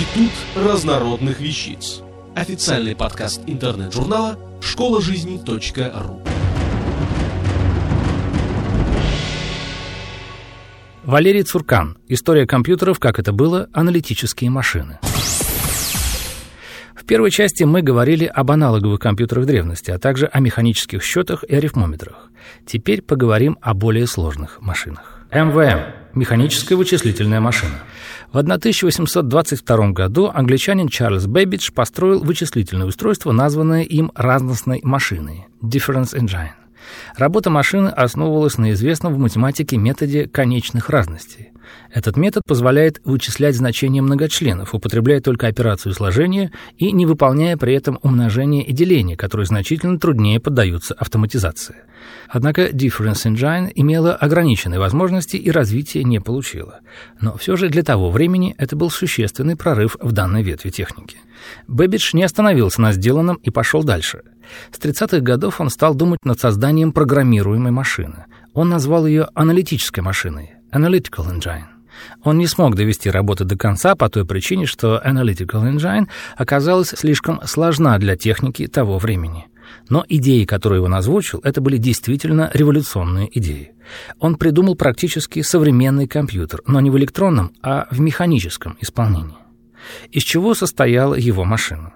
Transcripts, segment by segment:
Институт разнородных вещиц. Официальный подкаст интернет-журнала школа жизни .ру. Валерий Цуркан. История компьютеров, как это было, аналитические машины. В первой части мы говорили об аналоговых компьютерах древности, а также о механических счетах и арифмометрах. Теперь поговорим о более сложных машинах. МВМ – механическая вычислительная машина. В 1822 году англичанин Чарльз Бэббидж построил вычислительное устройство, названное им разностной машиной – Difference Engine. Работа машины основывалась на известном в математике методе конечных разностей. Этот метод позволяет вычислять значения многочленов, употребляя только операцию сложения и не выполняя при этом умножение и деление, которые значительно труднее поддаются автоматизации. Однако Difference Engine имела ограниченные возможности и развития не получила. Но все же для того времени это был существенный прорыв в данной ветви техники. Бэббидж не остановился на сделанном и пошел дальше. С 30-х годов он стал думать над созданием программируемой машины. Он назвал ее аналитической машиной – Analytical Engine. Он не смог довести работу до конца по той причине, что Analytical Engine оказалась слишком сложна для техники того времени. Но идеи, которые он озвучил, это были действительно революционные идеи. Он придумал практически современный компьютер, но не в электронном, а в механическом исполнении. Из чего состояла его машина?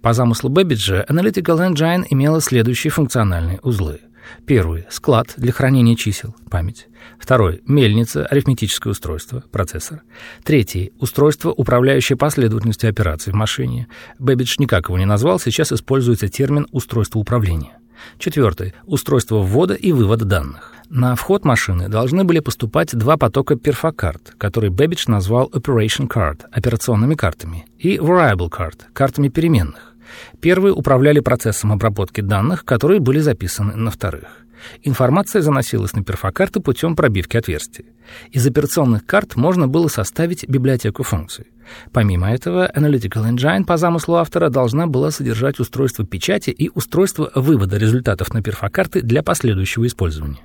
По замыслу Бэббиджа, Analytical Engine имела следующие функциональные узлы. Первый – склад для хранения чисел, память. Второй – мельница, арифметическое устройство, процессор. Третий – устройство, управляющее последовательностью операций в машине. Бэббидж никак его не назвал, сейчас используется термин «устройство управления». Четвертый – устройство ввода и вывода данных. На вход машины должны были поступать два потока перфокарт, которые Бэббидж назвал Operation Card – операционными картами, и Variable Card – картами переменных. Первые управляли процессом обработки данных, которые были записаны на вторых. Информация заносилась на перфокарты путем пробивки отверстий. Из операционных карт можно было составить библиотеку функций. Помимо этого, Analytical Engine по замыслу автора должна была содержать устройство печати и устройство вывода результатов на перфокарты для последующего использования.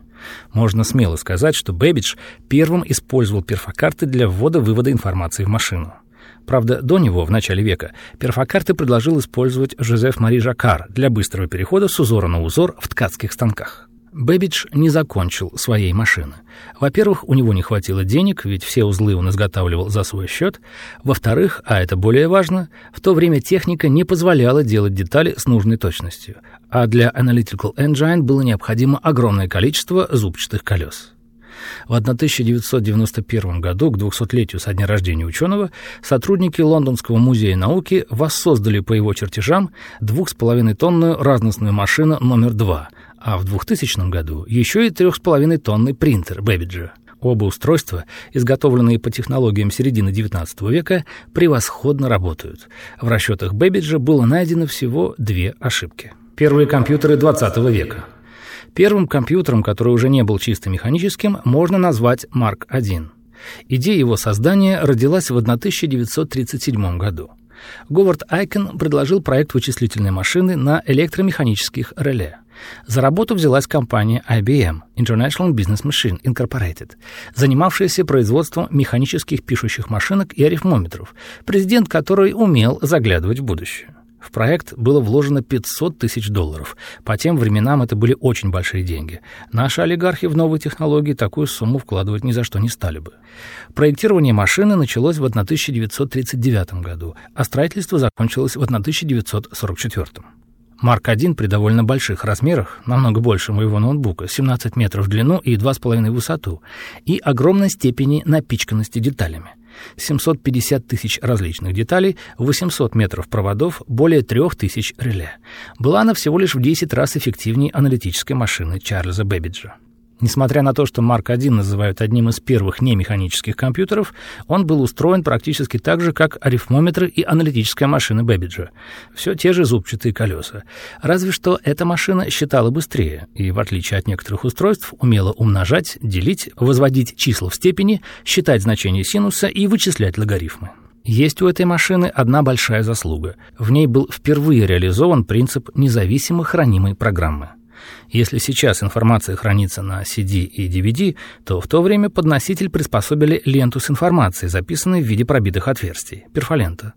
Можно смело сказать, что Бэббидж первым использовал перфокарты для ввода-вывода информации в машину. Правда, до него, в начале века, перфокарты предложил использовать Жозеф Мари Жаккар для быстрого перехода с узора на узор в ткацких станках. Бэббидж не закончил своей машины. Во-первых, у него не хватило денег, ведь все узлы он изготавливал за свой счет. Во-вторых, а это более важно, в то время техника не позволяла делать детали с нужной точностью, а для Analytical Engine было необходимо огромное количество зубчатых колес. В 1991 году, к 200-летию со дня рождения ученого, сотрудники Лондонского музея науки воссоздали по его чертежам 2,5-тонную разностную машину номер 2, а в 2000 году еще и 3,5-тонный принтер Бэбиджа. Оба устройства, изготовленные по технологиям середины XIX века, превосходно работают. В расчетах Бэбиджа было найдено всего две ошибки. Первые компьютеры XX века – Первым компьютером, который уже не был чисто механическим, можно назвать Марк-1. Идея его создания родилась в 1937 году. Говард Айкен предложил проект вычислительной машины на электромеханических реле. За работу взялась компания IBM International Business Machine Incorporated, занимавшаяся производством механических пишущих машинок и арифмометров, президент которой умел заглядывать в будущее. В проект было вложено 500 тысяч долларов. По тем временам это были очень большие деньги. Наши олигархи в новые технологии такую сумму вкладывать ни за что не стали бы. Проектирование машины началось в 1939 году, а строительство закончилось в 1944. Марк-1 при довольно больших размерах, намного больше моего ноутбука, 17 метров в длину и 2,5 в высоту, и огромной степени напичканности деталями. 750 тысяч различных деталей, 800 метров проводов, более 3000 реле. Была она всего лишь в 10 раз эффективнее аналитической машины Чарльза Бэббиджа. Несмотря на то, что Марк-1 называют одним из первых немеханических компьютеров, он был устроен практически так же, как арифмометры и аналитическая машина Бэббиджа. Все те же зубчатые колеса. Разве что эта машина считала быстрее и, в отличие от некоторых устройств, умела умножать, делить, возводить числа в степени, считать значение синуса и вычислять логарифмы. Есть у этой машины одна большая заслуга. В ней был впервые реализован принцип независимо хранимой программы – Если сейчас информация хранится на CD и DVD, то в то время под носитель приспособили ленту с информацией, записанной в виде пробитых отверстий, перфолента.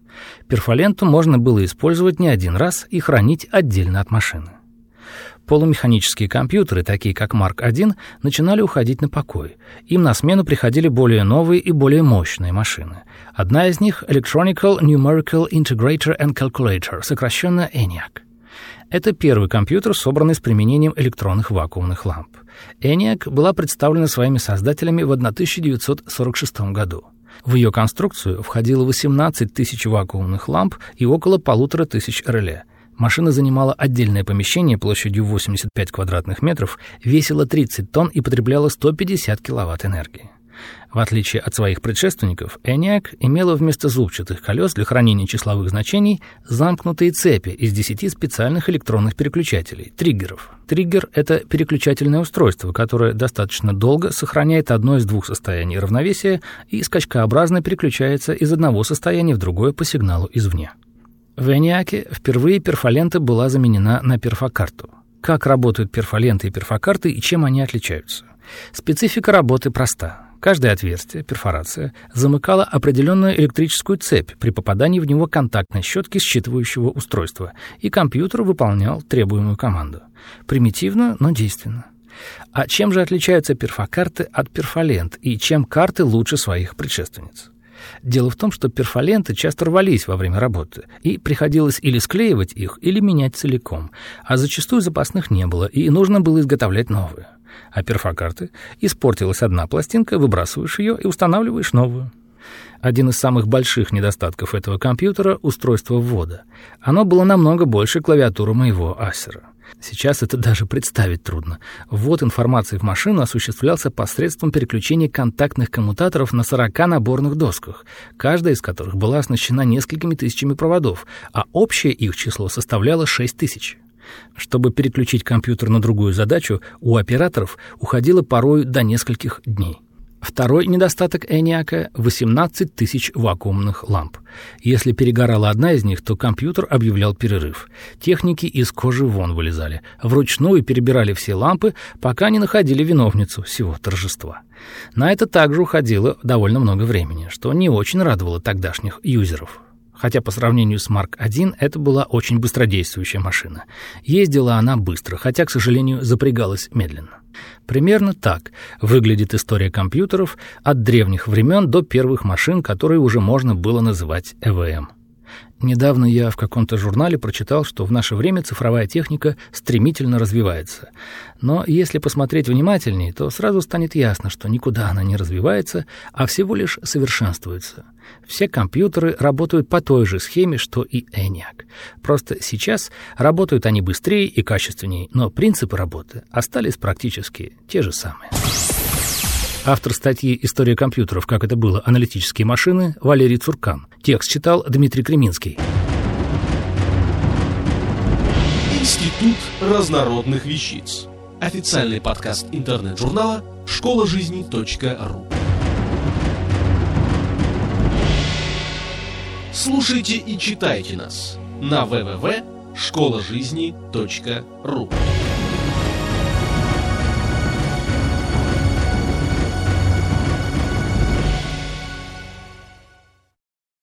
Перфоленту можно было использовать не один раз и хранить отдельно от машины. Полумеханические компьютеры, такие как Mark I, начинали уходить на покой. Им на смену приходили более новые и более мощные машины. Одна из них — Electronical Numerical Integrator and Calculator, сокращенно ENIAC. Это первый компьютер, собранный с применением электронных вакуумных ламп. ENIAC была представлена своими создателями в 1946 году. В ее конструкцию входило 18 тысяч вакуумных ламп и около полутора тысяч реле — Машина занимала отдельное помещение площадью 85 квадратных метров, весила 30 тонн и потребляла 150 киловатт энергии. В отличие от своих предшественников, ENIAC имела вместо зубчатых колес для хранения числовых значений замкнутые цепи из 10 специальных электронных переключателей, триггеров. Триггер — это переключательное устройство, которое достаточно долго сохраняет одно из двух состояний равновесия и скачкообразно переключается из одного состояния в другое по сигналу извне. В Эниаке впервые перфолента была заменена на перфокарту. Как работают перфоленты и перфокарты и чем они отличаются? Специфика работы проста. Каждое отверстие, перфорация, замыкала определенную электрическую цепь при попадании в него контактной щетки считывающего устройства, и компьютер выполнял требуемую команду. Примитивно, но действенно. А чем же отличаются перфокарты от перфолент, и чем карты лучше своих предшественниц? Дело в том, что перфоленты часто рвались во время работы, и приходилось или склеивать их, или менять целиком, а зачастую запасных не было, и нужно было изготовлять новые. А перфокарты испортилась одна пластинка, выбрасываешь ее и устанавливаешь новую. Один из самых больших недостатков этого компьютера — устройство ввода. Оно было намного больше клавиатуры моего Асера. Сейчас это даже представить трудно. Ввод информации в машину осуществлялся посредством переключения контактных коммутаторов на 40 наборных досках, каждая из которых была оснащена несколькими тысячами проводов, а общее их число составляло 6 тысяч. Чтобы переключить компьютер на другую задачу, у операторов уходило порой до нескольких дней. Второй недостаток Эниака — 18 тысяч вакуумных ламп. Если перегорала одна из них, то компьютер объявлял перерыв. Техники из кожи вон вылезали. Вручную перебирали все лампы, пока не находили виновницу всего торжества. На это также уходило довольно много времени, что не очень радовало тогдашних юзеров хотя по сравнению с Марк 1 это была очень быстродействующая машина. Ездила она быстро, хотя, к сожалению, запрягалась медленно. Примерно так выглядит история компьютеров от древних времен до первых машин, которые уже можно было называть ЭВМ. Недавно я в каком-то журнале прочитал, что в наше время цифровая техника стремительно развивается. Но если посмотреть внимательнее, то сразу станет ясно, что никуда она не развивается, а всего лишь совершенствуется. Все компьютеры работают по той же схеме, что и ENIAC. Просто сейчас работают они быстрее и качественнее, но принципы работы остались практически те же самые. Автор статьи «История компьютеров. Как это было. Аналитические машины» Валерий Цуркан. Текст читал Дмитрий Креминский. Институт разнородных вещиц. Официальный подкаст интернет-журнала школа жизни .ру. Слушайте и читайте нас на www.школажизни.ру.